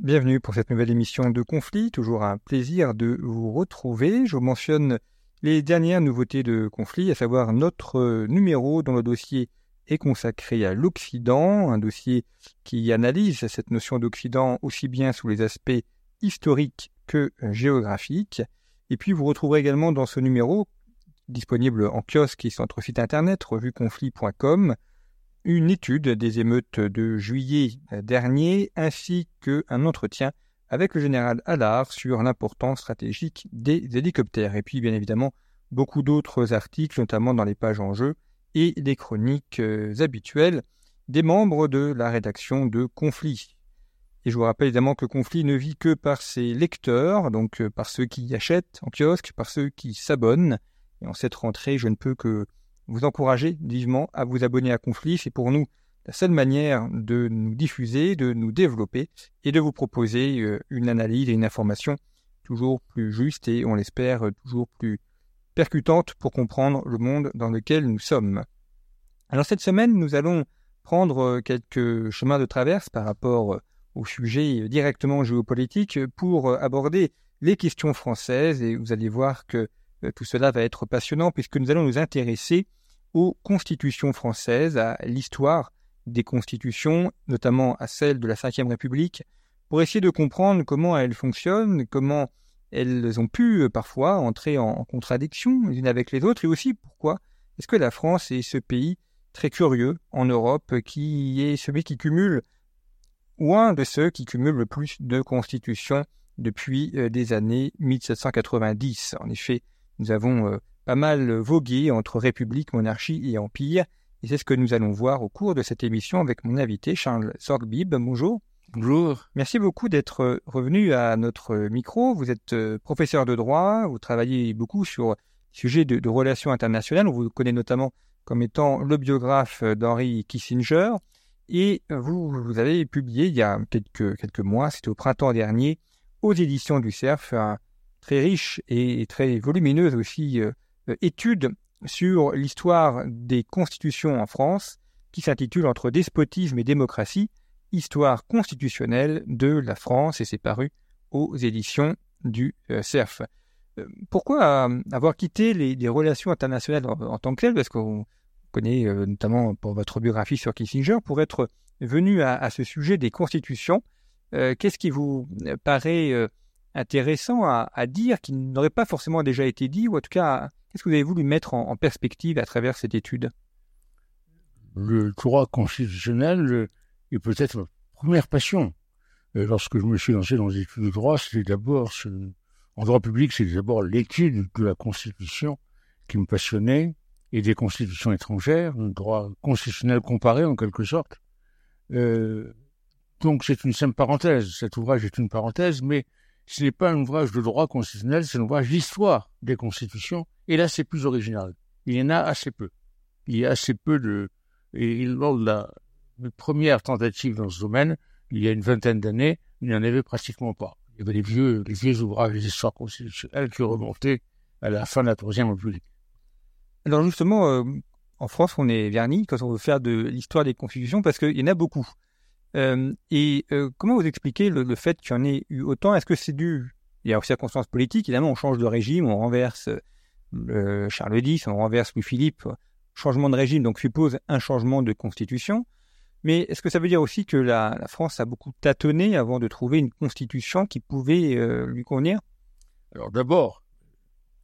Bienvenue pour cette nouvelle émission de Conflit. Toujours un plaisir de vous retrouver. Je vous mentionne les dernières nouveautés de Conflit, à savoir notre numéro dont le dossier est consacré à l'Occident, un dossier qui analyse cette notion d'Occident aussi bien sous les aspects historiques que géographiques. Et puis vous retrouverez également dans ce numéro, disponible en kiosque et sur notre site internet revueconflit.com, une étude des émeutes de juillet dernier ainsi qu'un entretien avec le général Allard sur l'importance stratégique des hélicoptères. Et puis bien évidemment beaucoup d'autres articles, notamment dans les pages en jeu et les chroniques habituelles des membres de la rédaction de Conflit. Et je vous rappelle évidemment que Conflit ne vit que par ses lecteurs, donc par ceux qui achètent en kiosque, par ceux qui s'abonnent. Et en cette rentrée, je ne peux que vous encourager vivement à vous abonner à Conflit. C'est pour nous la seule manière de nous diffuser, de nous développer et de vous proposer une analyse et une information toujours plus juste et, on l'espère, toujours plus percutante pour comprendre le monde dans lequel nous sommes. Alors cette semaine, nous allons prendre quelques chemins de traverse par rapport au sujet directement géopolitique pour aborder les questions françaises et vous allez voir que tout cela va être passionnant puisque nous allons nous intéresser aux constitutions françaises, à l'histoire des constitutions, notamment à celle de la Ve République, pour essayer de comprendre comment elles fonctionnent, comment elles ont pu parfois entrer en contradiction les unes avec les autres, et aussi pourquoi est-ce que la France est ce pays très curieux en Europe qui est celui qui cumule, ou un de ceux qui cumulent le plus de constitutions depuis des années 1790. En effet, nous avons pas mal vogué entre république, monarchie et empire, et c'est ce que nous allons voir au cours de cette émission avec mon invité Charles Sorgbib. Bonjour. Bonjour. Merci beaucoup d'être revenu à notre micro. Vous êtes professeur de droit, vous travaillez beaucoup sur sujets de, de relations internationales. On vous connaît notamment comme étant le biographe d'Henry Kissinger. Et vous, vous avez publié il y a quelques, quelques mois, c'était au printemps dernier, aux éditions du CERF, un très riche et très volumineuse aussi euh, étude sur l'histoire des constitutions en France, qui s'intitule Entre despotisme et démocratie, histoire constitutionnelle de la France, et c'est paru aux éditions du euh, CERF. Euh, pourquoi avoir quitté les, relations internationales en, tant que telles? Parce qu'on connaît notamment pour votre biographie sur Kissinger, pour être venu à, ce sujet des constitutions. Qu'est-ce qui vous paraît intéressant à, dire qui n'aurait pas forcément déjà été dit, ou en tout cas, qu'est-ce que vous avez voulu mettre en, perspective à travers cette étude? Le droit constitutionnel est peut-être ma première passion. lorsque je me suis lancé dans les études de droit, c'était d'abord, en droit public, c'était d'abord l'étude de la Constitution qui me passionnait, et des constitutions étrangères, un droit constitutionnel comparé en quelque sorte. Euh, donc c'est une simple parenthèse, cet ouvrage est une parenthèse, mais ce n'est pas un ouvrage de droit constitutionnel, c'est un ouvrage d'histoire des constitutions. Et là, c'est plus original. Il y en a assez peu. Il y a assez peu de... Et lors de la première tentative dans ce domaine, il y a une vingtaine d'années, il n'y en avait pratiquement pas. Il y avait les vieux, les vieux ouvrages d'histoire constitutionnelle qui remontaient à la fin de la Troisième République. Alors justement, euh, en France, on est verni quand on veut faire de l'histoire des constitutions parce qu'il y en a beaucoup. Euh, et euh, comment vous expliquez le, fait qu'il y en ait eu autant? Est-ce que c'est dû Il y a aussi circonstances politiques, évidemment, on change de régime, on renverse euh, Charles X, on renverse Louis-Philippe, changement de régime, donc suppose un changement de constitution. Mais est-ce que ça veut dire aussi que la, France a beaucoup tâtonné avant de trouver une constitution qui pouvait lui convenir? Alors d'abord,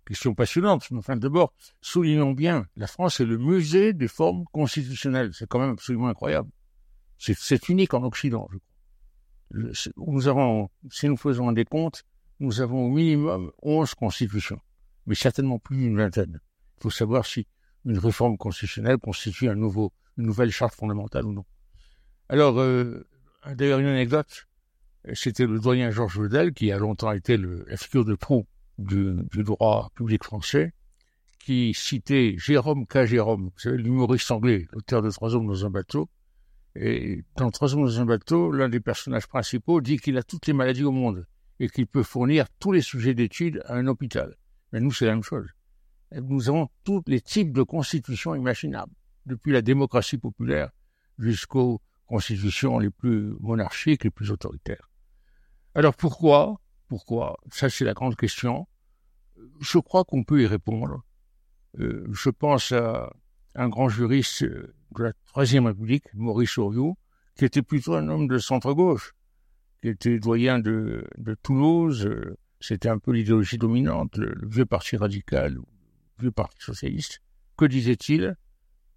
question passionnante, mais enfin d'abord, soulignons bien, la France est le musée des formes constitutionnelles. C'est quand même absolument incroyable. C'est unique en Occident, je crois. Si nous faisons un décompte, nous avons au minimum 11 constitutions, mais certainement plus d'une vingtaine. Il faut savoir si une réforme constitutionnelle constitue une nouvelle charte fondamentale ou non. Alors, euh, d'ailleurs, une anecdote, c'était le doyen Georges Vedel, qui a longtemps été le, la figure de proue du, du, droit public français, qui citait Jérôme K. Jérôme, vous savez, l'humoriste anglais, l'auteur de Trois hommes dans un bateau. Et dans Trois hommes dans un bateau, l'un des personnages principaux dit qu'il a toutes les maladies au monde et qu'il peut fournir tous les sujets d'études à un hôpital. Mais nous, c'est la même chose. Nous avons tous les types de constitutions imaginables, depuis la démocratie populaire jusqu'aux constitutions les plus monarchiques, les plus autoritaires. Alors pourquoi Pourquoi? Ça, c'est la grande question. Je crois qu'on peut y répondre. Euh, je pense à un grand juriste de la Troisième République, Maurice Oriot, qui était plutôt un homme de centre-gauche, qui était doyen de, Toulouse. C'était un peu l'idéologie dominante, le, vieux parti radical, le vieux parti socialiste. Que disait-il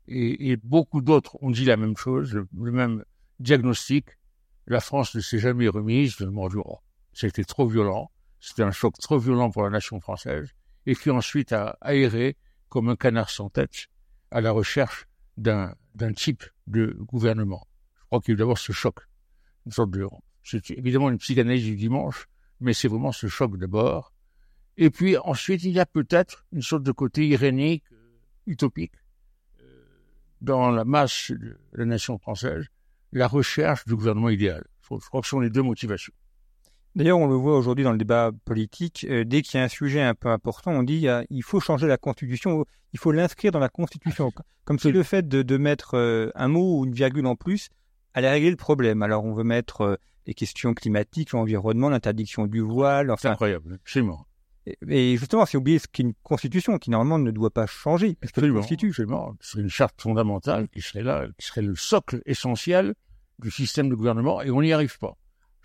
et, et, beaucoup d'autres ont dit la même chose, le, le même diagnostic la France ne s'est jamais remise de mort du roi. C'était trop violent, c'était un choc trop violent pour la nation française, et qui ensuite a aéré comme un canard sans tête à la recherche d'un type de gouvernement. Je crois qu'il y a eu d'abord ce choc, une sorte de, c'est évidemment une psychanalyse du dimanche, mais c'est vraiment ce choc d'abord. Et puis ensuite, il y a peut-être une sorte de côté irénique, utopique, euh, dans la masse de la nation française, la recherche du gouvernement idéal. Je crois que ce sont les deux motivations. D'ailleurs, on le voit aujourd'hui dans le débat politique, euh, dès qu'il y a un sujet un peu important, on dit euh, il faut changer la Constitution, il faut l'inscrire dans la Constitution. Comme si le fait de, de mettre euh, un mot ou une virgule en plus allait régler le problème. Alors on veut mettre euh, les questions climatiques, l'environnement, l'interdiction du voile. Enfin, c'est incroyable, absolument. Et, et justement, c'est oublier ce qu'est une Constitution qui normalement ne doit pas changer, parce que absolument, constitue. Absolument. Ce serait une charte fondamentale qui serait là, qui serait le socle essentiel du système de gouvernement, et on n'y arrive pas.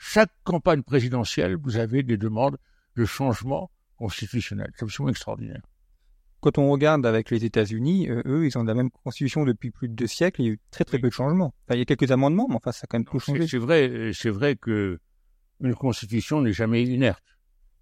Chaque campagne présidentielle, vous avez des demandes de changement constitutionnel. C'est absolument extraordinaire. Quand on regarde avec les États-Unis, euh, eux, ils ont la même constitution depuis plus de deux siècles. Il y a eu très très peu de changements. Enfin, il y a quelques amendements, mais enfin, ça a quand même tout changé. C'est vrai, c'est vrai que une constitution n'est jamais inerte.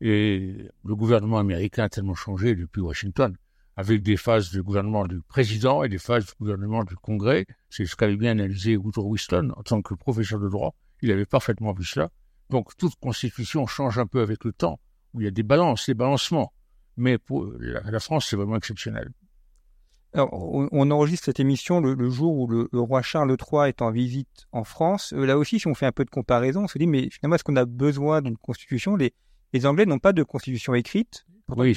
Et le gouvernement américain a tellement changé depuis Washington, avec des phases de gouvernement du président et des phases de gouvernement du Congrès. C'est ce qu'avait bien analysé Woodrow Wilson en tant que professeur de droit. Il avait parfaitement vu cela. Donc toute constitution change un peu avec le temps, où il y a des balances, des balancements. Mais pour la, la France, c'est vraiment exceptionnel. Alors, on, on, enregistre cette émission le, le jour où le, le, roi Charles III est en visite en France. Euh, là aussi, si on fait un peu de comparaison, on se dit, mais finalement, est-ce qu'on a besoin d'une constitution? Les, les Anglais n'ont pas de constitution écrite pour oui.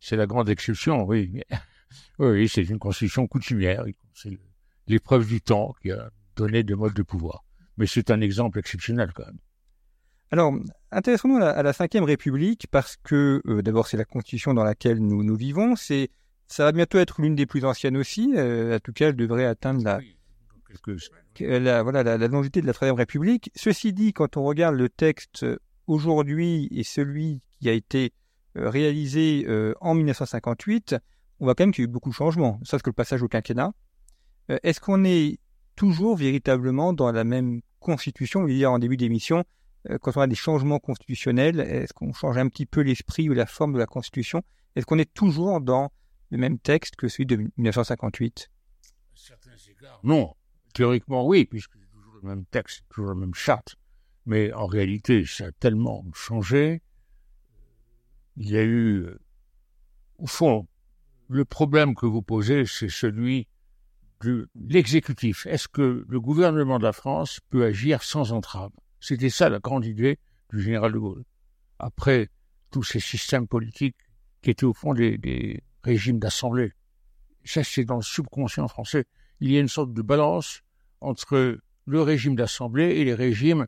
C'est la grande exception, oui. oui, c'est une constitution coutumière. C'est l'épreuve du temps qui a donné des modes de pouvoir. Mais c'est un exemple exceptionnel quand même. Alors, intéressons-nous à, à, la Ve République parce que, euh, d'abord, c'est la constitution dans laquelle nous, nous vivons. C'est, ça va bientôt être l'une des plus anciennes aussi. Euh, à tout cas, elle devrait atteindre la, oui, la, voilà, la, la longévité de la Troisième République. Ceci dit, quand on regarde le texte aujourd'hui et celui qui a été euh, réalisé euh, en 1958, on voit quand même qu'il y a eu beaucoup de changements, sauf que le passage au quinquennat. Euh, est-ce qu'on est toujours véritablement dans la même constitution Il y a en début d'émission, quand on a des changements constitutionnels, est-ce qu'on change un petit peu l'esprit ou la forme de la constitution? Est-ce qu'on est toujours dans le même texte que celui de 1958 Certains égards, non. Théoriquement, oui, puisque c'est toujours le même texte, toujours la même charte. Mais en réalité, ça a tellement changé. Il y a eu, au fond, le problème que vous posez, c'est celui l'exécutif. Est-ce que le gouvernement de la France peut agir sans entrave? C'était ça la grande idée du général de Gaulle. Après tous ces systèmes politiques qui étaient au fond des, régimes d'assemblée. Ça, c'est dans le subconscient français. Il y a une sorte de balance entre le régime d'assemblée et les régimes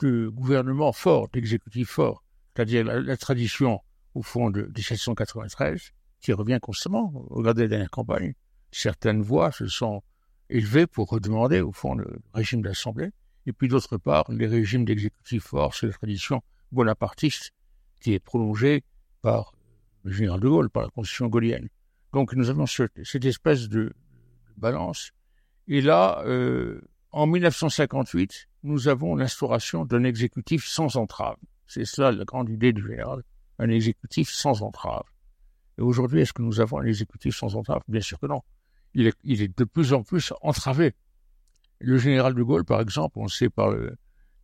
de gouvernement fort, d'exécutif fort, c'est-à-dire la, la, tradition, au fond, de 1793, qui revient constamment. Regardez la dernière campagne. Certaines voix se sont élevées pour redemander, au fond, le régime d'assemblée. Et puis, d'autre part, les régimes d'exécutif fort, c'est la tradition bonapartiste qui est prolongée par le général de Gaulle, par la constitution gaulienne. Donc, nous avons ce, cette espèce de, de, balance. Et là, euh, en 1958, nous avons l'instauration d'un exécutif sans entrave. C'est cela la grande idée du général, un exécutif sans entrave. Et aujourd'hui, est-ce que nous avons un exécutif sans entrave? Bien sûr que non. Il est, de plus en plus entravé. Le général de Gaulle, par exemple, on sait par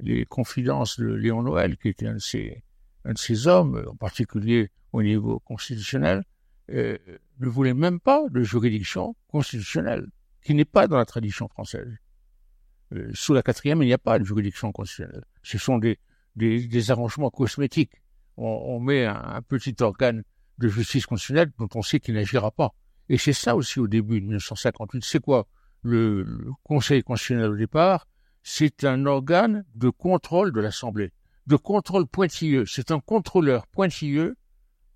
les confidences de Léon Noël, qui était un de ces hommes, en particulier au niveau constitutionnel, euh, ne voulait même pas de juridiction constitutionnelle, qui n'est pas dans la tradition française. Euh, sous la quatrième, il n'y a pas de juridiction constitutionnelle. Ce sont des, arrangements cosmétiques. On, met un, petit organe de justice constitutionnelle dont on sait qu'il n'agira pas. Et c'est ça aussi au début de 1958. C'est quoi? Le, Conseil constitutionnel au départ C'est un organe de contrôle de l'Assemblée, de contrôle pointilleux. C'est un contrôleur pointilleux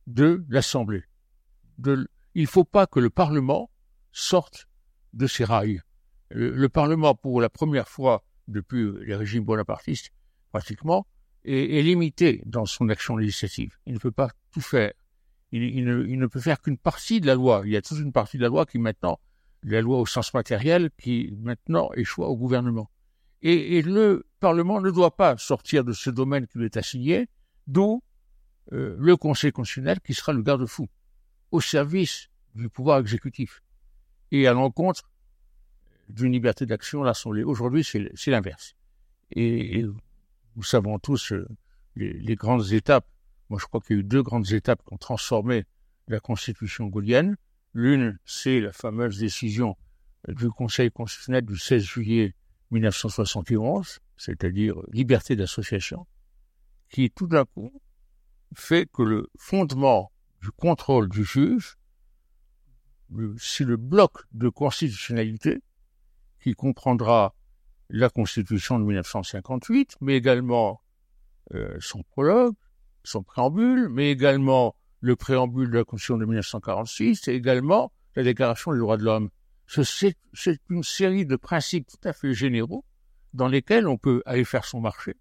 de l'Assemblée. Il ne faut pas que le Parlement sorte de ses rails. Le, le, Parlement, pour la première fois depuis les régimes bonapartistes, pratiquement, est, limité dans son action législative. Il ne peut pas tout faire. Il, il, ne, il ne, peut faire qu'une partie de la loi. Il y a toute une partie de la loi qui maintenant, la loi au sens matériel, qui maintenant échoue au gouvernement. Et, et, le Parlement ne doit pas sortir de ce domaine qui lui est assigné, d'où euh, le Conseil constitutionnel qui sera le garde-fou au service du pouvoir exécutif et à l'encontre d'une liberté d'action l'Assemblée. Aujourd'hui, c'est l'inverse. Et, et, nous savons tous euh, les, les, grandes étapes. Moi, je crois qu'il y a eu deux grandes étapes qui ont transformé la Constitution gaulienne. L'une, c'est la fameuse décision du Conseil constitutionnel du 16 juillet 1971, c'est-à-dire liberté d'association, qui tout d'un coup fait que le fondement du contrôle du juge, c'est le bloc de constitutionnalité qui comprendra la Constitution de 1958, mais également euh, son prologue, son préambule, mais également le préambule de la Constitution de 1946 et également la Déclaration des droits de l'homme. C'est une série de principes tout à fait généraux dans lesquels on peut aller faire son marché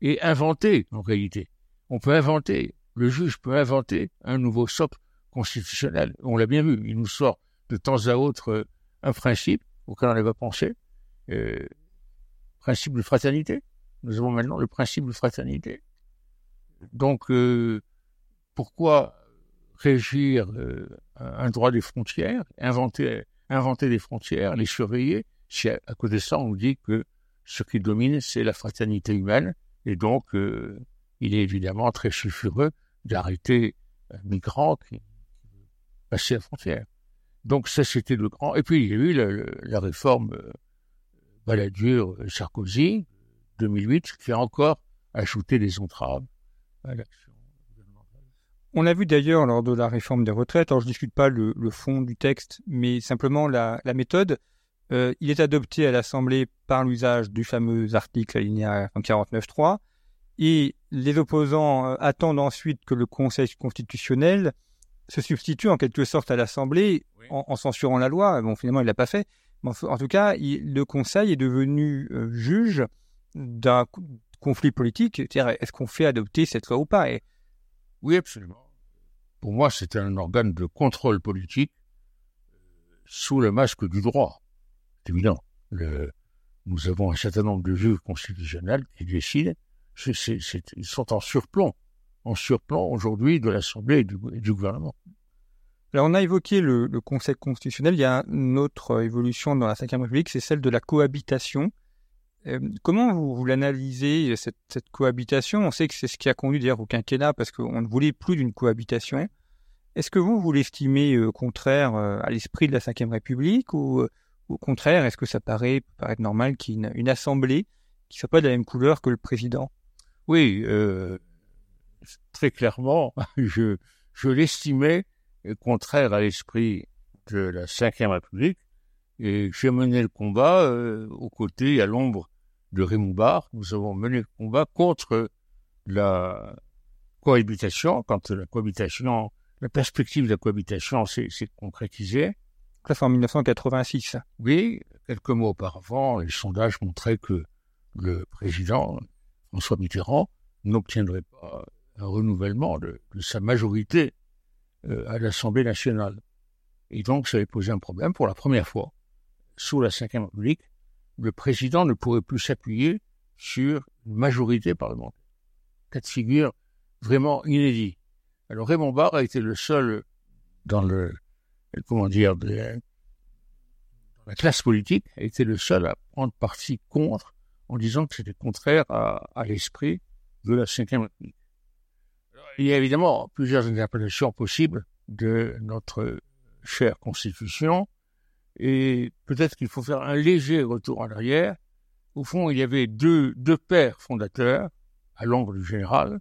et inventer, en réalité. On peut inventer le juge peut inventer un nouveau socle constitutionnel. On l'a bien vu, il nous sort de temps à autre euh, un principe auquel on n'avait pas pensé, euh, principe de fraternité. Nous avons maintenant le principe de fraternité. Donc, euh, pourquoi régir euh, un droit des frontières, inventer, inventer des frontières, les surveiller, si à, côté de ça, on dit que ce qui domine, c'est la fraternité humaine, et donc euh, il est évidemment très sulfureux d'arrêter un migrant qui, passait la frontière. Donc ça, c'était le grand. Et puis il y a eu la, la réforme Balladur-Sarkozy 2008 qui a encore ajouté des entraves gouvernementale. On a vu d'ailleurs lors de la réforme des retraites, alors je ne discute pas le, le, fond du texte, mais simplement la, la méthode. Euh, il est adopté à l'Assemblée par l'usage du fameux article alinéa 49.3 et les opposants euh, attendent ensuite que le Conseil constitutionnel se substitue en quelque sorte à l'Assemblée oui. en, en, censurant la loi. Bon, finalement, il l'a pas fait. Mais en, en, tout cas, il, le Conseil est devenu euh, juge d'un conflit politique. C'est-à-dire, est-ce qu'on fait adopter cette loi ou pas? Et... Oui, absolument. Pour moi, c'est un organe de contrôle politique euh, sous le masque du droit. C'est évident. Le... Nous avons un certain nombre de juges constitutionnels qui décident c est, c est, ils sont en surplomb, en surplomb aujourd'hui de l'Assemblée et du, et du, gouvernement. Alors on a évoqué le, le, Conseil constitutionnel, il y a une autre évolution dans la Ve République, c'est celle de la cohabitation. Euh, comment vous, vous l'analysez, cette, cette, cohabitation? On sait que c'est ce qui a conduit d'ailleurs au quinquennat, parce qu'on ne voulait plus d'une cohabitation. Est-ce que vous, vous l'estimez euh, contraire euh, à l'esprit de la Ve République, ou au contraire, est-ce que ça paraît paraître normal qu'il y ait une, une assemblée qui soit pas de la même couleur que le président? Oui, euh, très clairement, je, je l'estimais contraire à l'esprit de la Ve République et j'ai mené le combat euh, aux côtés, à l'ombre de Raymond Barre. Nous avons mené le combat contre la cohabitation, quand la cohabitation, la perspective de la cohabitation s'est concrétisée. Ça, c'est en 1986. Oui, quelques mois auparavant, les sondages montraient que le président François Mitterrand n'obtiendrait pas un renouvellement de, de sa majorité euh, à l'Assemblée nationale. Et donc, ça avait posé un problème. Pour la première fois, sous la Ve République, le président ne pourrait plus s'appuyer sur une majorité parlementaire. Cas de figure vraiment inédit. Alors Raymond Barre a été le seul dans le, comment dire, de, la classe politique, a été le seul à prendre parti contre en disant que c'était contraire à, à l'esprit de la Ve République. Il y a évidemment plusieurs interprétations possibles de notre chère Constitution, et peut-être qu'il faut faire un léger retour en arrière. Au fond, il y avait deux, deux pères fondateurs à l'ombre du général.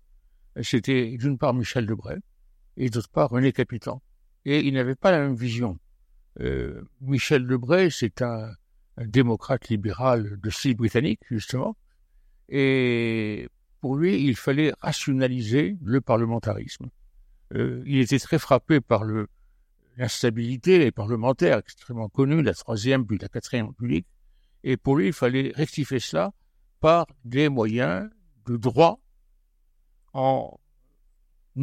C'était d'une part Michel Debray et d'autre part René Capitan. Et ils n'avaient pas la même vision. Euh, Michel Debray, c'est un, démocrate libéral de style britannique, justement. Et pour lui, il fallait rationaliser le parlementarisme. Euh, il était très frappé par le, l'instabilité des parlementaires extrêmement connue, la troisième puis la quatrième République, et pour lui, il fallait rectifier cela par des moyens de droit en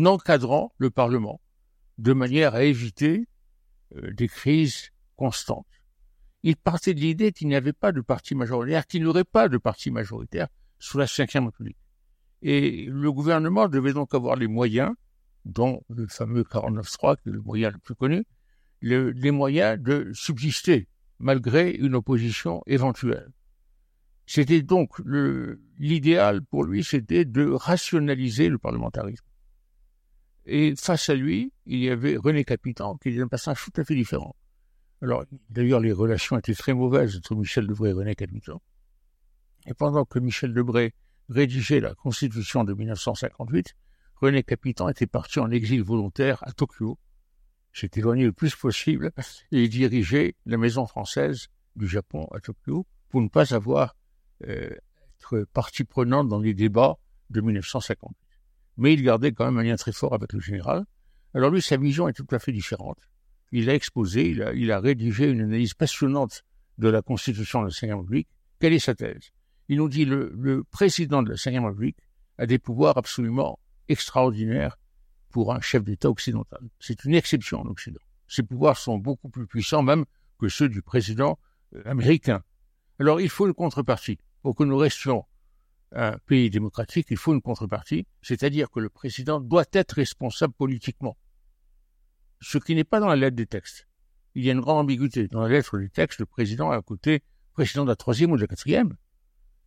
encadrant le Parlement de manière à éviter euh, des crises constantes. Il partait de l'idée qu'il n'y avait pas de parti majoritaire, qu'il n'y aurait pas de parti majoritaire sous la Ve République. Et le gouvernement devait donc avoir les moyens dont le fameux 49.3, qui est le moyen le plus connu, le, les moyens de subsister malgré une opposition éventuelle. C'était donc l'idéal pour lui, c'était de rationaliser le parlementarisme. Et face à lui, il y avait René Capitan, qui était un passage tout à fait différent. Alors, d'ailleurs, les relations étaient très mauvaises entre Michel Debré et René Capitan. Et pendant que Michel Debré rédigeait la Constitution de 1958, René Capitan était parti en exil volontaire à Tokyo, s'est éloigné le plus possible et dirigeait la maison française du Japon à Tokyo pour ne pas avoir euh, être partie prenante dans les débats de 1958. Mais il gardait quand même un lien très fort avec le général. Alors lui, sa vision est tout à fait différente. Il a exposé, il a, rédigé une analyse passionnante de la Constitution de la Ve République. Quelle est sa thèse? Il nous dit le, le président de la Ve République a des pouvoirs absolument extraordinaire pour un chef d'État occidental. C'est une exception en Occident. Ses pouvoirs sont beaucoup plus puissants même que ceux du président euh, américain. Alors il faut une contrepartie. Pour que nous restions un pays démocratique, il faut une contrepartie, c'est-à-dire que le président doit être responsable politiquement. Ce qui n'est pas dans la lettre des textes. Il y a une grande ambiguïté. Dans la lettre des textes, le président a un côté président de la troisième ou de la quatrième.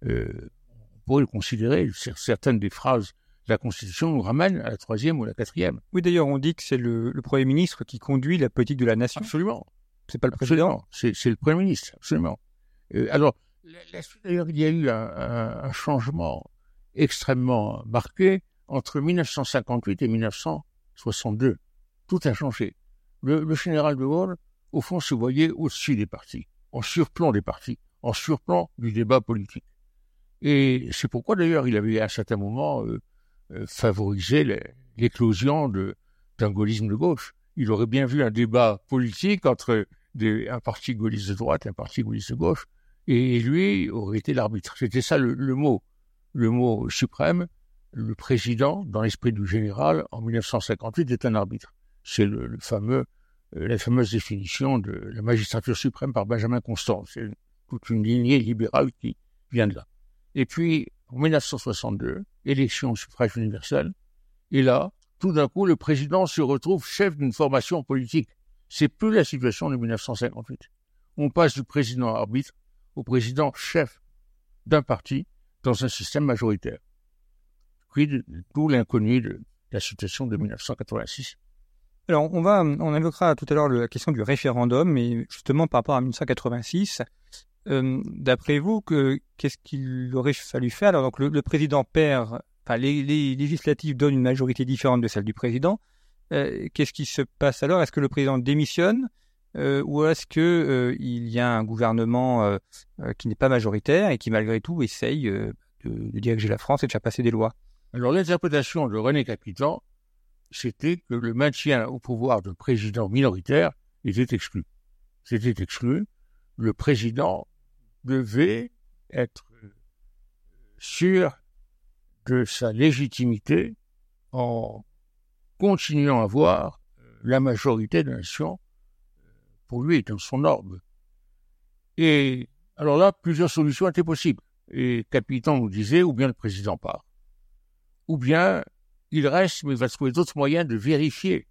Euh, on pourrait le considérer, certaines des phrases la Constitution nous ramène à la troisième ou la quatrième. Oui, d'ailleurs, on dit que c'est le, le, Premier ministre qui conduit la politique de la nation. Absolument. C'est pas le président. C'est le Premier ministre, absolument. Euh, alors, d'ailleurs, il y a eu un, un, un, changement extrêmement marqué entre 1958 et 1962. Tout a changé. Le, le général de Gaulle, au fond, se voyait au-dessus des partis, en surplomb des partis, en surplomb du débat politique. Et c'est pourquoi, d'ailleurs, il avait à un certain moment euh, euh, favoriser l'éclosion d'un gaullisme de gauche. Il aurait bien vu un débat politique entre des, un parti gaulliste de droite et un parti gaulliste de gauche, et lui aurait été l'arbitre. C'était ça le, le, mot, le mot suprême. Le président, dans l'esprit du général, en 1958, est un arbitre. C'est le, le, fameux, euh, la fameuse définition de la magistrature suprême par Benjamin Constant. C'est toute une lignée libérale qui vient de là. Et puis, en 1962, élection au suffrage universel, et là, tout d'un coup, le président se retrouve chef d'une formation politique. C'est plus la situation de 1958. On passe du président arbitre au président chef d'un parti dans un système majoritaire. Puis, tout l'inconnu de la situation de 1986. Alors, on va, on évoquera tout à l'heure la question du référendum, mais justement par rapport à 1986, euh, D'après vous, qu'est-ce qu'il aurait fallu faire? Alors, donc, le, président perd, enfin, les, législatives donnent une majorité différente de celle du président. Euh, qu'est-ce qui se passe alors? Est-ce que le président démissionne? Euh, ou est-ce que il y a un gouvernement qui n'est pas majoritaire et qui malgré tout essaye de, de, diriger la France et de faire passer des lois? Alors l'interprétation de René Capitan, c'était que le maintien au pouvoir de président minoritaire était exclu. C'était exclu. Le président devait être sûr de sa légitimité en continuant à voir la majorité de la nation pour lui dans son ordre. Et alors là, plusieurs solutions étaient possibles. Et Capitan nous disait, ou bien le président part, ou bien il reste, mais il va trouver d'autres moyens de vérifier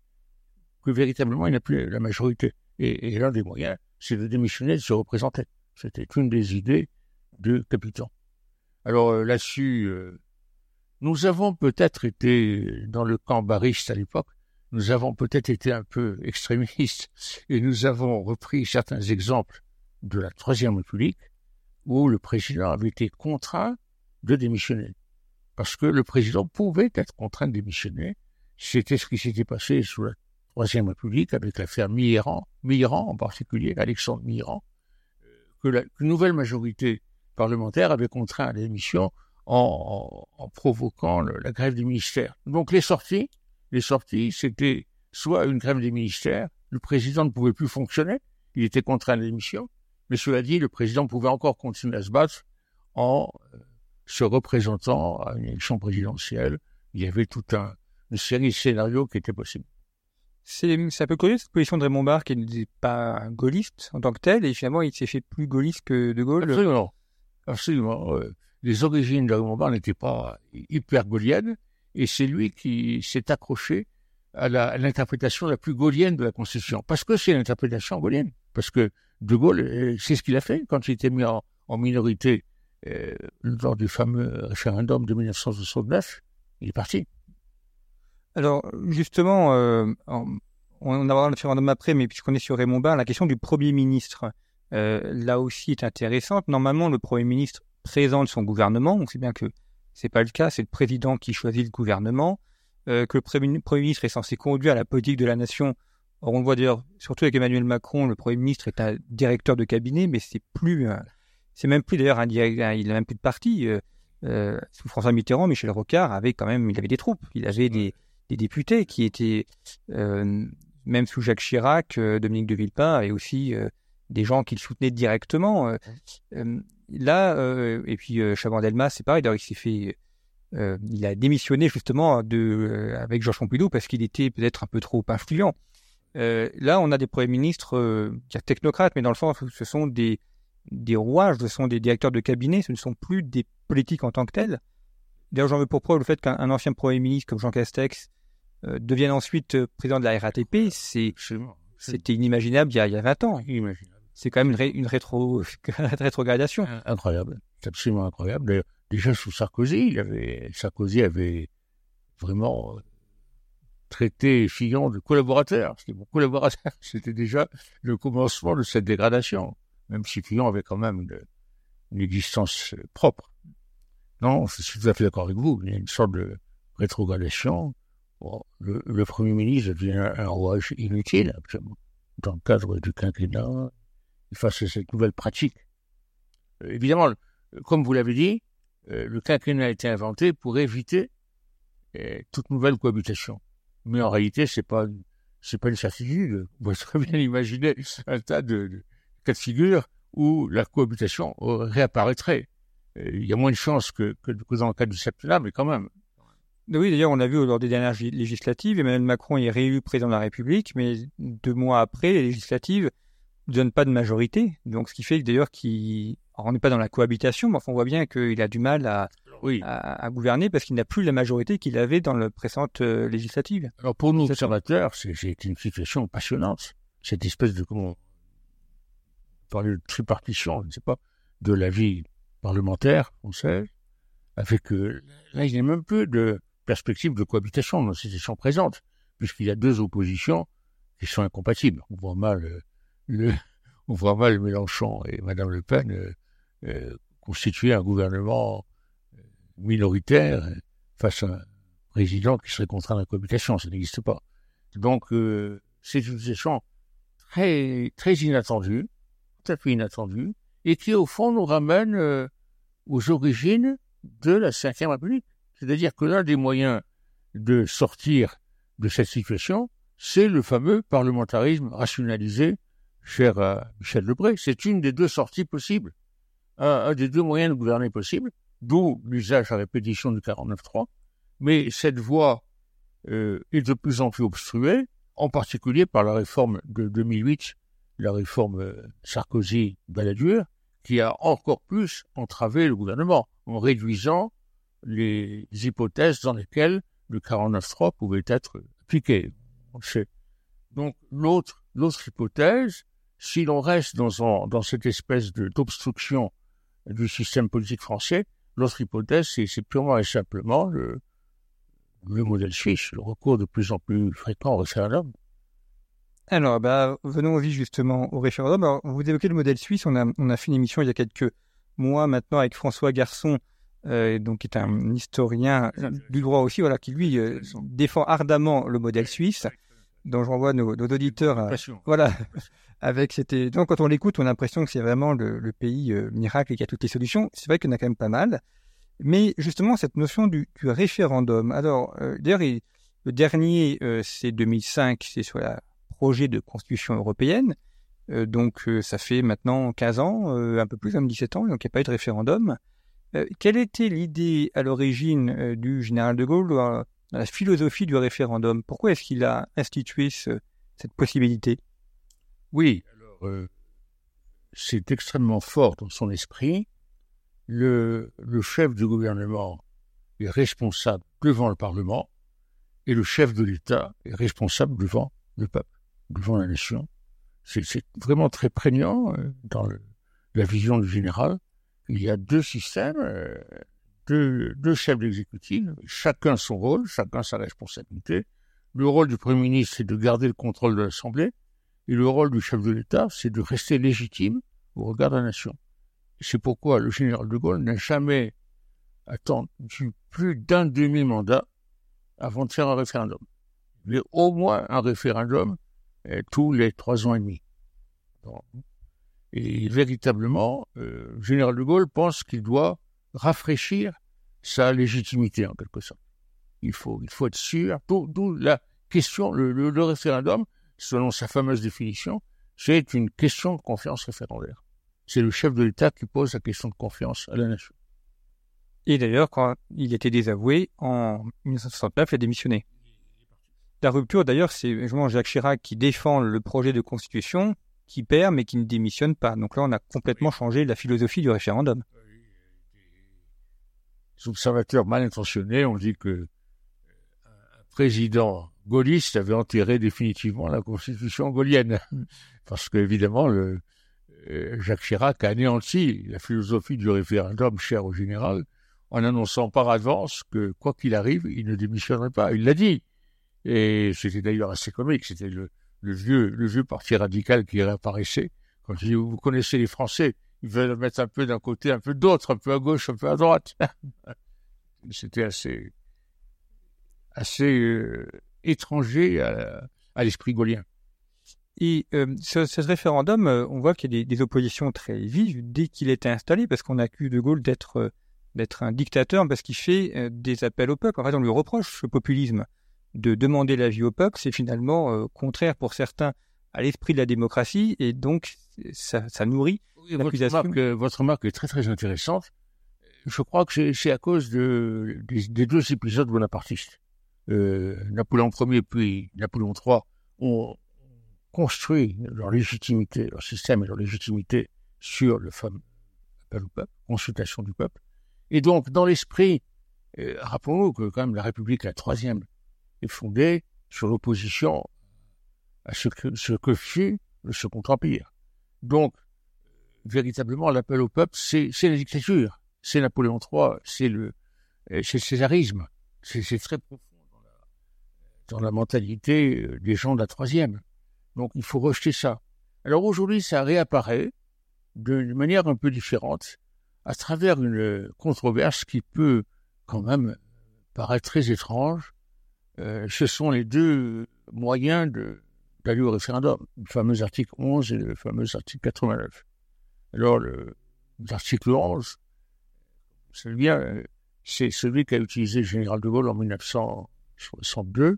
que véritablement il n'a plus la majorité. Et l'un des moyens, c'est de démissionner de se représenter. C'était une des idées de Capitan. Alors euh, là-dessus, euh, nous avons peut-être été dans le camp bariste à l'époque, nous avons peut-être été un peu extrémistes et nous avons repris certains exemples de la Troisième République où le président avait été contraint de démissionner. Parce que le président pouvait être contraint de démissionner. C'était ce qui s'était passé sous la Troisième République avec l'affaire Mitterrand, Mitterrand en particulier, Alexandre Mitterrand, euh, que la nouvelle majorité parlementaire avait contraint à la démission en, provoquant la grève des ministères. Donc les sorties, les sorties, c'était soit une grève des ministères, le président ne pouvait plus fonctionner, il était contraint à la démission, mais cela dit, le président pouvait encore continuer à se battre en euh, se représentant à une élection présidentielle. Il y avait toute un, une série de scénarios qui étaient possibles. C'est un peu curieux cette position de Raymond Barre qui n'était pas gaulliste en tant que tel, et finalement il s'est fait plus gaulliste que de Gaulle. Absolument. Absolument. Les origines de Raymond Barre n'étaient pas hyper gaulliennes, et c'est lui qui s'est accroché à l'interprétation la, plus gaulienne de la Constitution, parce que c'est l'interprétation gaulienne, parce que De Gaulle, euh, c'est ce qu'il a fait quand il était mis en, minorité euh, lors du fameux référendum de 1969, il est parti. Alors, justement, euh, on, voir le référendum après, mais puisqu'on est sur Raymond Barre, la question du Premier ministre, euh, là aussi est intéressante. Normalement, le Premier ministre présente son gouvernement. On sait bien que c'est pas le cas, c'est le président qui choisit le gouvernement, euh, que le Premier ministre est censé conduire la politique de la nation. Or, on le voit d'ailleurs, surtout avec Emmanuel Macron, le Premier ministre est un directeur de cabinet, mais c'est plus, c'est même plus d'ailleurs un directeur, il n'a même plus de parti. sous François Mitterrand, Michel Rocard avait quand même, il avait des troupes, il avait des, des députés qui étaient, euh, même sous Jacques Chirac, euh, Dominique de Villepin, et aussi euh, des gens qu'il soutenait directement. là, et puis Chaban-Delmas, c'est pareil, d'ailleurs, il s'est fait. il a démissionné justement de, avec Georges Pompidou parce qu'il était peut-être un peu trop influent. là, on a des premiers ministres technocrates, mais dans le fond, ce sont des, des rouages, ce sont des directeurs de cabinet, ce ne sont plus des politiques en tant que tels. D'ailleurs, j'en veux pour preuve le fait qu'un ancien Premier ministre comme Jean Castex euh, devienne ensuite euh, président de la RATP, c'est c'était inimaginable il y, a, il y a 20 ans. C'est quand même une, une rétro, rétrogradation. Incroyable, c'est absolument incroyable. Déjà sous Sarkozy, il avait, Sarkozy avait vraiment euh, traité Fillon de collaborateur. C'était mon collaborateur. C'était déjà le commencement de cette dégradation, même si Fillon avait quand même une existence propre. Non, je suis tout à fait d'accord avec vous. Il y a une sorte de rétrogradation le, Premier ministre devient un rouage inutile, dans le cadre du quinquennat, face à cette nouvelle pratique. Euh, évidemment, comme vous l'avez dit, euh, le quinquennat a été inventé pour éviter euh, toute nouvelle cohabitation. Mais en réalité, c'est pas c'est pas une certitude. Vous pouvez très bien imaginer un tas de, cas de figure où la cohabitation réapparaîtrait. Il y a moins de chances que, que dans le cas du septennat, mais quand même. Oui, d'ailleurs, on a vu lors des dernières législatives, Emmanuel Macron est réélu président de la République, mais deux mois après, les législatives ne donnent pas de majorité. Donc, ce qui fait d'ailleurs, on n'est pas dans la cohabitation, mais on voit bien qu'il a du mal à, à, gouverner parce qu'il n'a plus la majorité qu'il avait dans la précédente euh, législative. Alors, pour nous observateurs, c'est une situation passionnante. Cette espèce de, comment parler de tripartition, je ne sais pas, de la vie parlementaire française, avec, que euh, là, il n'y a même plus de, perspective de cohabitation dans ces situation présente, puisqu'il y a deux oppositions qui sont incompatibles. On voit mal euh, on voit mal Mélenchon et Madame Le Pen euh, euh, constituer un gouvernement minoritaire face à un président qui serait contraint à la cohabitation. Ça n'existe pas. Donc, c'est une situation très, très inattendue, tout à fait inattendue, et qui, au fond, nous ramène aux origines de la Cinquième République. C'est-à-dire que l'un des moyens de sortir de cette situation, c'est le fameux parlementarisme rationalisé cher à Michel Lebré. C'est une des deux sorties possibles, un, des deux moyens de gouverner possibles, d'où l'usage à répétition du 49.3. Mais cette voie euh, est de plus en plus obstruée, en particulier par la réforme de 2008, la réforme euh, Sarkozy-Balladur, qui a encore plus entravé le gouvernement en réduisant les hypothèses dans lesquelles le 49.3 pouvait être appliqué. Donc l'autre, hypothèse, si l'on reste dans, cette espèce d'obstruction du système politique français, l'autre hypothèse, c'est purement et simplement le, le modèle suisse, le recours de plus en plus fréquent au référendum. Alors, bah, venons-y justement au référendum. Alors, vous évoquez le modèle suisse. On a, on a fait une émission il y a quelques mois maintenant avec François Garçon, euh, donc qui est un historien du droit aussi, voilà, qui lui euh, défend ardemment le modèle suisse, dont je renvoie nos, nos auditeurs. À, voilà, avec c'était. Donc, quand on l'écoute, on a l'impression que c'est vraiment le, pays euh, miracle et qu'il y a toutes les solutions. C'est vrai qu'il y en a quand même pas mal. Mais justement, cette notion du, du référendum. Alors, d'ailleurs, le dernier, c'est 2005, c'est sur la projet de constitution européenne. Euh, donc euh, ça fait maintenant 15 ans, euh, un peu plus, même 17 ans, donc il n'y a pas eu de référendum. Quelle était l'idée à l'origine du général de Gaulle, la philosophie du référendum? Pourquoi est-ce qu'il a institué cette possibilité? Oui, alors c'est extrêmement fort dans son esprit. Le, chef du gouvernement est responsable devant le Parlement et le chef de l'État est responsable devant le peuple devant la nation. C'est vraiment très prégnant euh, dans la vision du général. Il y a deux systèmes, euh, deux, deux chefs d'exécutif, chacun son rôle, chacun sa responsabilité. Le rôle du Premier ministre, c'est de garder le contrôle de l'Assemblée, et le rôle du chef de l'État, c'est de rester légitime au regard de la nation. C'est pourquoi le général de Gaulle n'a jamais attendu plus d'un demi-mandat avant de faire un référendum. Mais au moins un référendum euh, tous les trois ans et demi. Et véritablement, euh, général de Gaulle pense qu'il doit rafraîchir sa légitimité en quelque sorte. Il faut, il faut être sûr, d'où la question, le, référendum, selon sa fameuse définition, c'est une question de confiance référendaire. C'est le chef de l'État qui pose la question de confiance à la nation. Et d'ailleurs, quand il était désavoué, en 1969, il a démissionné. La rupture, d'ailleurs, c'est Jacques Chirac qui défend le projet de constitution, qui perd, mais qui ne démissionne pas. Donc là, on a complètement changé la philosophie du référendum. Les observateurs mal intentionnés ont dit que un président gaulliste avait enterré définitivement la constitution gaulienne. Parce qu'évidemment, euh, Jacques Chirac a anéanti la philosophie du référendum cher au général en annonçant par avance que, quoi qu'il arrive, il ne démissionnerait pas. Il l'a dit. Et c'était d'ailleurs assez comique. C'était le, le vieux parti radical qui réapparaissait. Quand je dis, vous connaissez les Français, ils veulent mettre un peu d'un côté, un peu d'autre, un peu à gauche, un peu à droite. c'était assez, euh, étranger à, l'esprit gaulien. Et euh, ce, ce, référendum, euh, on voit qu'il y a des, oppositions très vives dès qu'il était installé, parce qu'on accuse De Gaulle d'être d'être un dictateur, parce qu'il fait des appels au peuple. En fait, on lui reproche ce populisme de demander l'avis au peuple, c'est finalement euh, contraire pour certains à l'esprit de la démocratie et donc ça, nourrit l'accusation. Votre, euh, votre, remarque est très très intéressante. Je crois que c'est à cause de, des, deux épisodes bonapartistes. Euh, Napoléon Ier puis Napoléon III ont construit leur légitimité, leur système et leur légitimité sur le fameux appel au peuple, consultation du peuple. Et donc, dans l'esprit, rappelons-nous que quand même la République, la troisième est fondé sur l'opposition à ce que, ce que fut le Second Empire. Donc, véritablement, l'appel au peuple, c'est la dictature. C'est Napoléon III, c'est le, c'est le césarisme. C'est très profond dans la, dans la mentalité euh, des gens de la troisième. Donc, il faut rejeter ça. Alors aujourd'hui, ça réapparaît d'une manière un peu différente à travers une controverse qui peut quand même paraître très étrange, euh, ce sont les deux moyens d'aller au référendum, le fameux article 11 et le fameux article 89. Alors, l'article 11, c'est bien, c'est celui qu'a utilisé le général de Gaulle en 1962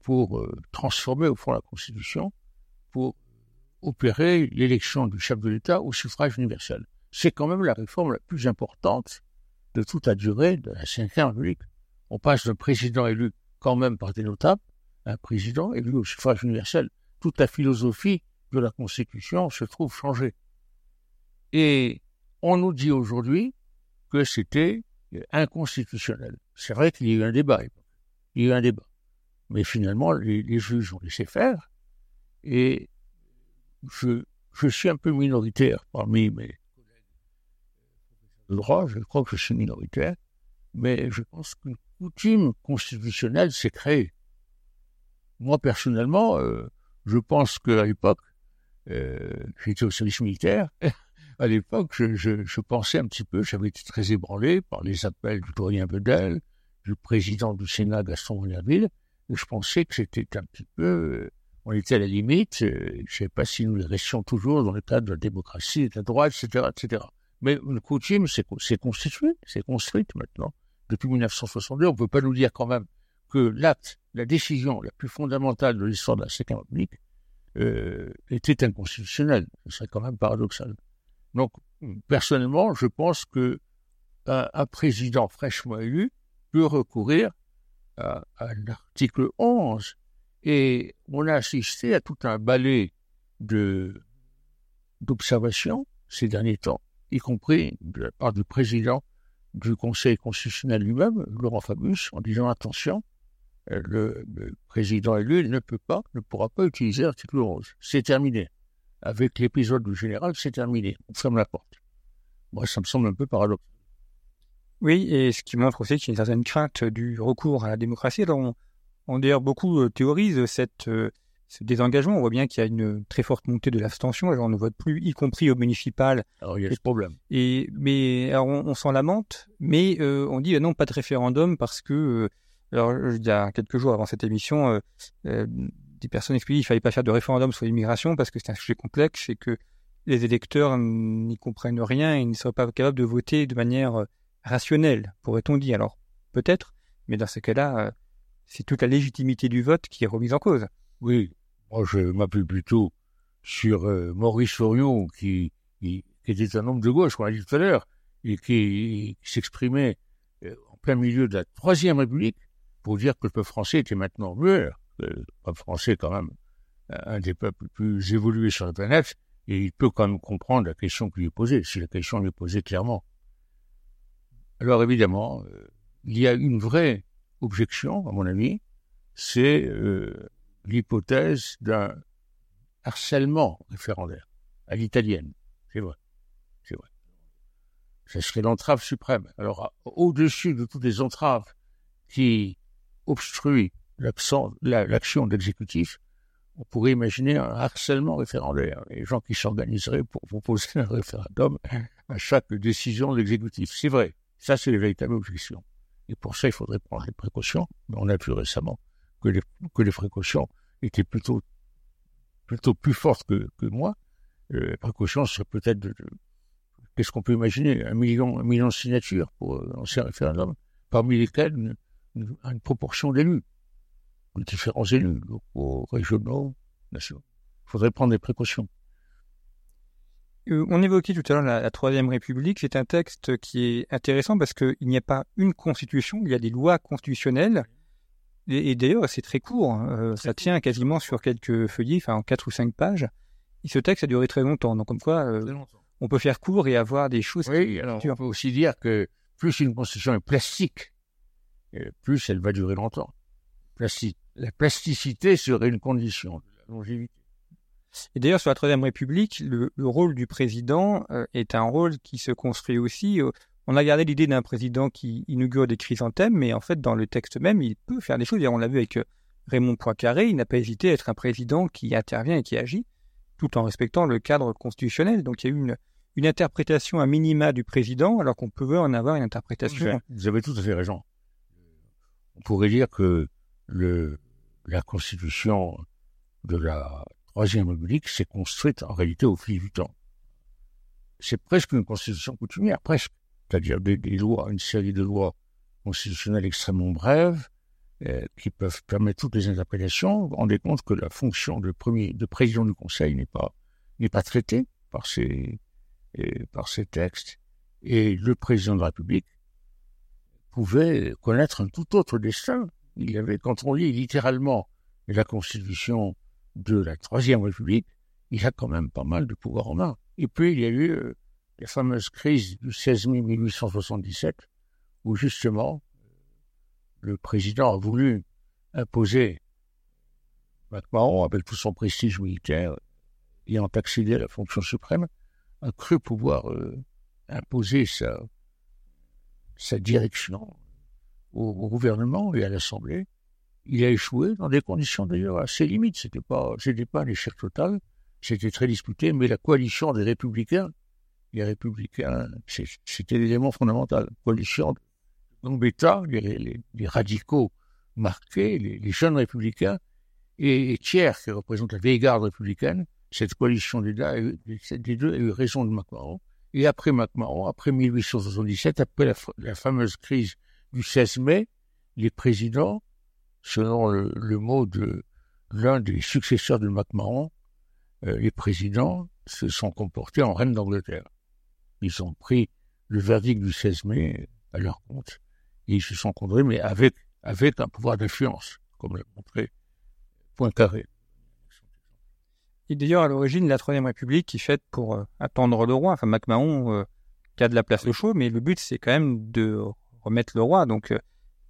pour euh, transformer au fond la Constitution, pour opérer l'élection du chef de l'État au suffrage universel. C'est quand même la réforme la plus importante de toute la durée de la Ve République. On passe d'un président élu quand même par des notables, un président élu au suffrage universel. Toute la philosophie de la Constitution se trouve changée. Et on nous dit aujourd'hui que c'était inconstitutionnel. C'est vrai qu'il y a eu un débat. Il y a eu un débat. Mais finalement, les, juges ont laissé faire. Et je, suis un peu minoritaire parmi mes collègues de droit, je crois que je suis minoritaire, mais je pense qu'une coutume constitutionnelle s'est créée. Moi, personnellement, euh, je pense qu'à l'époque, euh, j'étais au service militaire, à l'époque, je, pensais un petit peu, j'avais été très ébranlé par les appels du doyen Bedel, du président du Sénat, Gaston Monnerville, et je pensais que c'était un petit peu, euh, on était à la limite, je ne sais pas si nous restions toujours dans le cadre de la démocratie, de la droite, etc., etc. Mais une coutume, c'est constitué, c'est construite maintenant. Depuis 1962, on ne peut pas nous dire quand même que l'acte, la décision la plus fondamentale de l'histoire de la Cinquième République euh, était inconstitutionnelle. Ce serait quand même paradoxal. Donc, personnellement, je pense que un, président fraîchement élu peut recourir à, à l'article 11 et on a assisté à tout un balai de d'observation ces derniers temps, y compris de la part du président du Conseil constitutionnel lui-même, Laurent Fabius, en disant attention, le, le, président élu ne peut pas, ne pourra pas utiliser l'article 11. C'est terminé. Avec l'épisode du général, c'est terminé. On ferme la porte. Moi, ça me semble un peu paradoxal. Oui, et ce qui montre aussi qu'il y a une certaine crainte du recours à la démocratie. On, on d'ailleurs beaucoup euh, théorise cette, euh, ce désengagement. On voit bien qu'il y a une très forte montée de l'abstention. Alors, on ne vote plus, y compris au municipal. Alors, il y a ce problème. Et, mais, alors, on, on s'en lamente, mais euh, on dit non, pas de référendum parce que, euh, alors, il y a quelques jours avant cette émission, euh, euh, des personnes expliquaient qu'il fallait pas faire de référendum sur l'immigration parce que c'est un sujet complexe et que les électeurs n'y comprennent rien et ne seraient pas capables de voter de manière rationnelle, pourrait-on dire. Alors, peut-être, mais dans ce cas-là, c'est toute la légitimité du vote qui est remise en cause. Oui, moi je m'appuie plutôt sur euh, Maurice Sorion, qui, était un homme de gauche, qu'on a dit tout à l'heure, et qui, s'exprimait euh, en plein milieu de la Troisième République pour dire que le peuple français était maintenant mieux. Le peuple français quand même un des peuples les plus évolués sur la planète, et il peut quand même comprendre la question qui lui est posée, si la question lui est posée clairement. Alors évidemment, euh, il y a une vraie objection, à mon avis, c'est l'hypothèse d'un harcèlement référendaire à l'italienne. C'est vrai. C'est vrai. Ce serait l'entrave suprême. Alors, au-dessus de toutes les entraves qui obstruent l'action la, de l'exécutif, on pourrait imaginer un harcèlement référendaire. Les gens qui s'organiseraient pour proposer un référendum à chaque décision de l'exécutif. C'est vrai. Ça, c'est les véritables objections. Et pour ça, il faudrait prendre des précautions. Mais on a vu récemment que les, précautions étaient plutôt, plutôt plus fortes que, moi. Euh, précautions seraient peut-être qu'est-ce qu'on peut imaginer? Un million, un million de signatures pour euh, lancer un référendum, parmi lesquelles une, proportion d'élus, différents élus, régionaux, nationaux. Il faudrait prendre des précautions. Euh, on évoquait tout à l'heure la, la, Troisième République. C'est un texte qui est intéressant parce qu'il n'y a pas une constitution, il y a des lois constitutionnelles. Et, et d'ailleurs, c'est très court. Hein. Euh, ça tient quasiment sur quelques feuillets, enfin en quatre ou cinq pages. Et ce texte a duré très longtemps. Donc, comme quoi, euh, on peut faire court et avoir des choses. Oui, qui... alors on peut aussi dire que plus une constitution est plastique, plus elle va durer longtemps. Plastique. La plasticité serait une condition de la longévité. Et d'ailleurs, sur la Troisième République, le, le rôle du président euh, est un rôle qui se construit aussi. Euh, on a gardé l'idée d'un président qui inaugure des chrysanthèmes, mais en fait, dans le texte même, il peut faire des choses. On l'a vu avec euh, Raymond Poincaré, il n'a pas hésité à être un président qui intervient et qui agit, tout en respectant le cadre constitutionnel. Donc, il y a eu une, interprétation à minima du président, alors qu'on peut en avoir une interprétation. Vous avez tout à fait raison. On pourrait dire que la Constitution de la Troisième République s'est construite en réalité au fil du temps. C'est presque une constitution coutumière, presque. C'est-à-dire des, lois, une série de lois constitutionnelles extrêmement brèves, euh, qui peuvent permettre toutes les interprétations. Vous rendez compte que la fonction de premier, de président du Conseil n'est pas, n'est pas traitée par ces, euh, par ces textes. Et le président de la République pouvait connaître un tout autre destin. Il avait, quand on lit littéralement la Constitution de la Troisième République, il a quand même pas mal de pouvoir en main. Et puis, il y a eu euh, la fameuse crise du 16 mai 1877, où justement, le président a voulu imposer MacMahon avec tout son prestige militaire ayant accédé à la fonction suprême, a cru pouvoir euh, imposer sa, sa direction au, gouvernement et à l'Assemblée. Il a échoué dans des conditions d'ailleurs assez limites. C'était pas, c'était pas un échec total. C'était très disputé, mais la coalition des Républicains, les Républicains, c'était l'élément fondamental. Coalition Gambetta, les, les, radicaux marqués, les, jeunes Républicains, et, et Thiers, qui représente la vieille garde républicaine, cette coalition des deux, a eu raison de Macmahon. Et après Macmahon, après 1877, après la, fameuse crise du 16 mai, les présidents, selon le, mot de l'un des successeurs de Macmahon, euh, les présidents se sont comportés en reine d'Angleterre. Ils ont pris le verdict du 16 mai à leur compte et ils se sont condamnés, mais avec, avec un pouvoir d'influence, comme l'a montré Poincaré. Et d'ailleurs, à l'origine, la Troisième République qui faite pour euh, attendre le roi. Enfin, MacMahon euh, qui a de la place au chaud, mais le but, c'est quand même de remettre le roi. Donc, euh,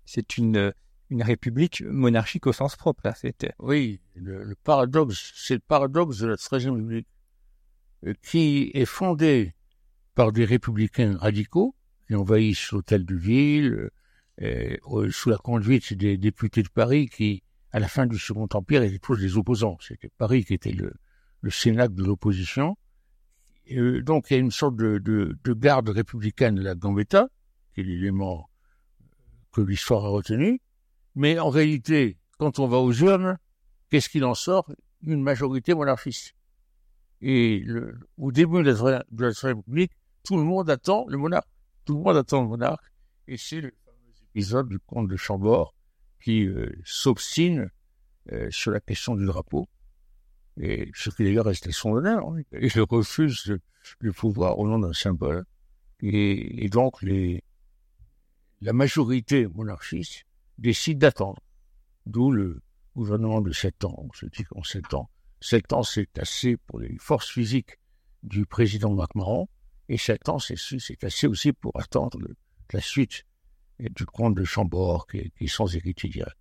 c'est une, une république monarchique au sens propre. Là, c'était. Oui, le, paradoxe, c'est le paradoxe de la Troisième République, qui est fondée par des républicains radicaux qui envahissent l'hôtel de ville, sous la conduite des députés de Paris qui, à la fin du Second Empire, étaient tous des opposants. C'était Paris qui était le, le Sénat de l'opposition. Euh, donc il y a une sorte de, de, de garde républicaine de la Gambetta, qui est l'élément que l'histoire a retenu. Mais en réalité, quand on va aux urnes, qu'est-ce qu'il en sort? Une majorité monarchiste. Et le, au début de la République, tout le monde attend le monarque. Tout le monde attend le monarque. Et c'est le fameux épisode du comte de Chambord qui euh, s'obstine euh, sur la question du drapeau et ce qui d'ailleurs restait son honneur. Et je refuse le pouvoir au nom d'un symbole. Et, donc, les, la majorité monarchiste décide d'attendre. D'où le gouvernement de sept ans. On se dit qu'en sept ans, sept ans, c'est assez pour les forces physiques du président MacMahon. Et sept ans, c'est assez aussi pour attendre la suite du comte de Chambord, qui, qui est sans héritier direct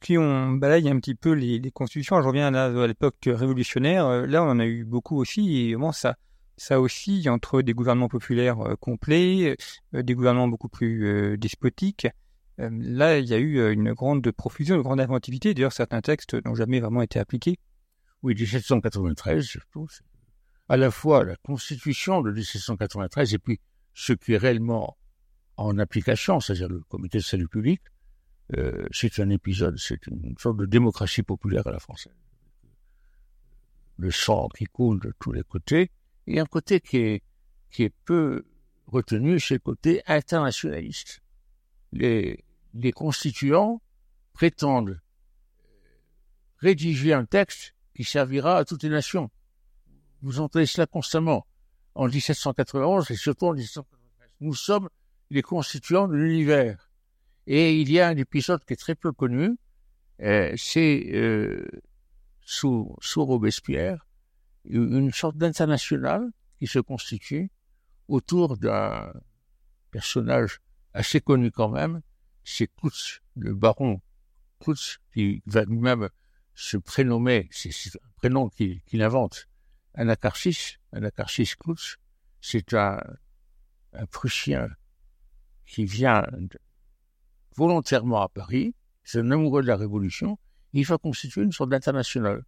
qui ont balayé un petit peu les, constitutions. Je reviens à, l'époque révolutionnaire. Euh, là, on en a eu beaucoup aussi. Et bon, ça, ça aussi entre des gouvernements populaires euh, complets, euh, des gouvernements beaucoup plus despotiques. là, il y a eu une grande profusion, une grande inventivité. D'ailleurs, certains textes n'ont jamais vraiment été appliqués. Oui, 1793, surtout. À la fois la constitution de 1793 et puis ce qui est réellement en application, c'est-à-dire le comité de salut public, euh, c'est un épisode, c'est une sorte de démocratie populaire à la française. Le sang qui coule de tous les côtés, et un côté qui est, qui est peu retenu, c'est le côté internationaliste. Les, les constituants prétendent rédiger un texte qui servira à toutes les nations. Vous entendez cela constamment. En 1791 et surtout en 1793. Nous sommes les constituants de l'univers. Et il y a un épisode qui est très peu connu, euh, c'est euh, sous, sous Robespierre, une sorte d'international qui se constitue autour d'un personnage assez connu quand même, c'est Kutz, le baron Kutz, qui va lui-même se prénommer, c'est un prénom qu'il invente, Anacarsis, Anacarsis Kutz, c'est un, un Prussien qui vient volontairement à Paris, c'est un amoureux de la Révolution, il va constituer une sorte d'international.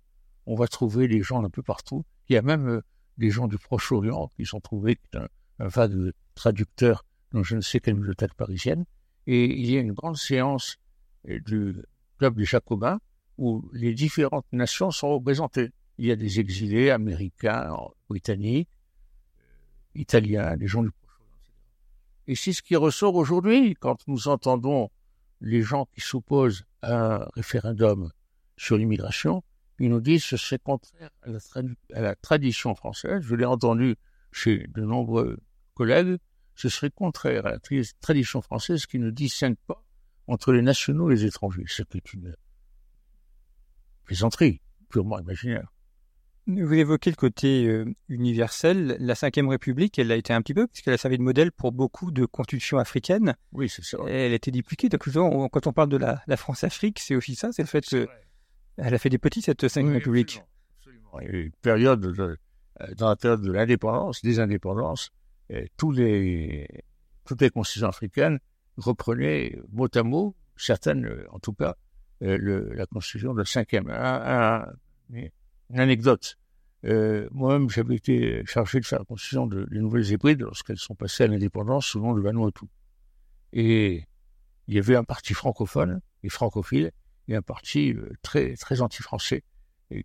On va trouver des gens un peu partout. Il y a même euh, des gens du Proche-Orient qui sont trouvés, un, un vague traducteur dans je ne sais quelle bibliothèque parisienne. Et il y a une grande séance euh, du club des Jacobins où les différentes nations sont représentées. Il y a des exilés américains, britanniques, italiens, des gens du Et c'est ce qui ressort aujourd'hui quand nous entendons les gens qui s'opposent à un référendum sur l'immigration, ils nous disent que ce serait contraire à la, tradition française. Je l'ai entendu chez de nombreux collègues, ce serait contraire à la tradition française qui ne distingue pas entre les nationaux et les étrangers. C'est une plaisanterie purement imaginaire. Vous évoquez le côté euh, universel. La Ve République, elle a été un petit peu, puisqu'elle a servi de modèle pour beaucoup de constitutions africaines. Oui, c'est ça. Elle a été dupliquée. Donc, quand on parle de la, France-Afrique, c'est aussi ça, c'est le fait qu'elle a fait des petits, cette Ve République. une période de, dans la période de l'indépendance, des indépendances, tous les, toutes les constitutions africaines reprenaient mot à mot, certaines en tout cas, le, la constitution de cinquième. Un, une anecdote. Euh, Moi-même, j'avais été chargé de faire la constitution de, des Nouvelles Hébrides lorsqu'elles sont passées à l'indépendance sous le nom de Vanuatu. Et il y avait un parti francophone et francophile et un parti euh, très très anti-français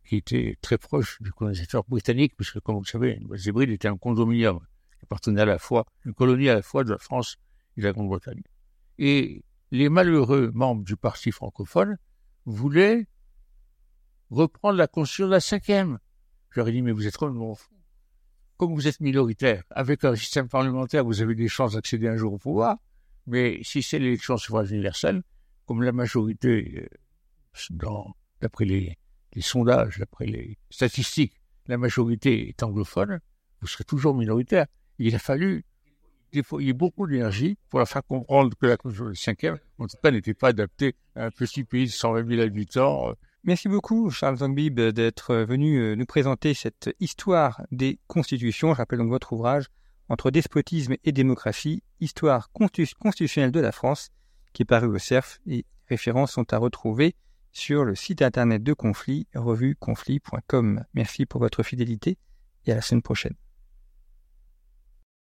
qui était très proche du colonisateur britannique, puisque comme vous le savez, les Nouvelles Hébrides était un condominium qui appartenait à la fois, une colonie à la fois de la France et de la Grande-Bretagne. Et les malheureux membres du parti francophone voulaient reprendre la constitution de la cinquième. J'aurais dit, mais vous êtes complètement fou. Comme vous êtes minoritaire, avec un système parlementaire, vous avez des chances d'accéder un jour au pouvoir, mais si c'est l'élection suffrage universelle, comme la majorité, euh, d'après les, sondages, d'après les statistiques, la majorité est anglophone, vous serez toujours minoritaire. Il a fallu déployer beaucoup d'énergie pour leur faire comprendre que la Constitution de la cinquième, en tout cas, n'était pas adaptée à un petit pays de 120 000 habitants, euh, Merci beaucoup, Charles Zangbib, d'être venu euh, nous présenter cette histoire des constitutions. Je rappelle donc votre ouvrage Entre despotisme et démocratie, histoire constitutionnelle de la France, qui est paru au CERF et références sont à retrouver sur le site internet de Conflit, revueconflit.com. Merci pour votre fidélité et à la semaine prochaine.